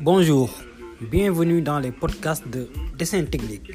Bonjour, bienvenue dans les podcasts de Dessin Technique.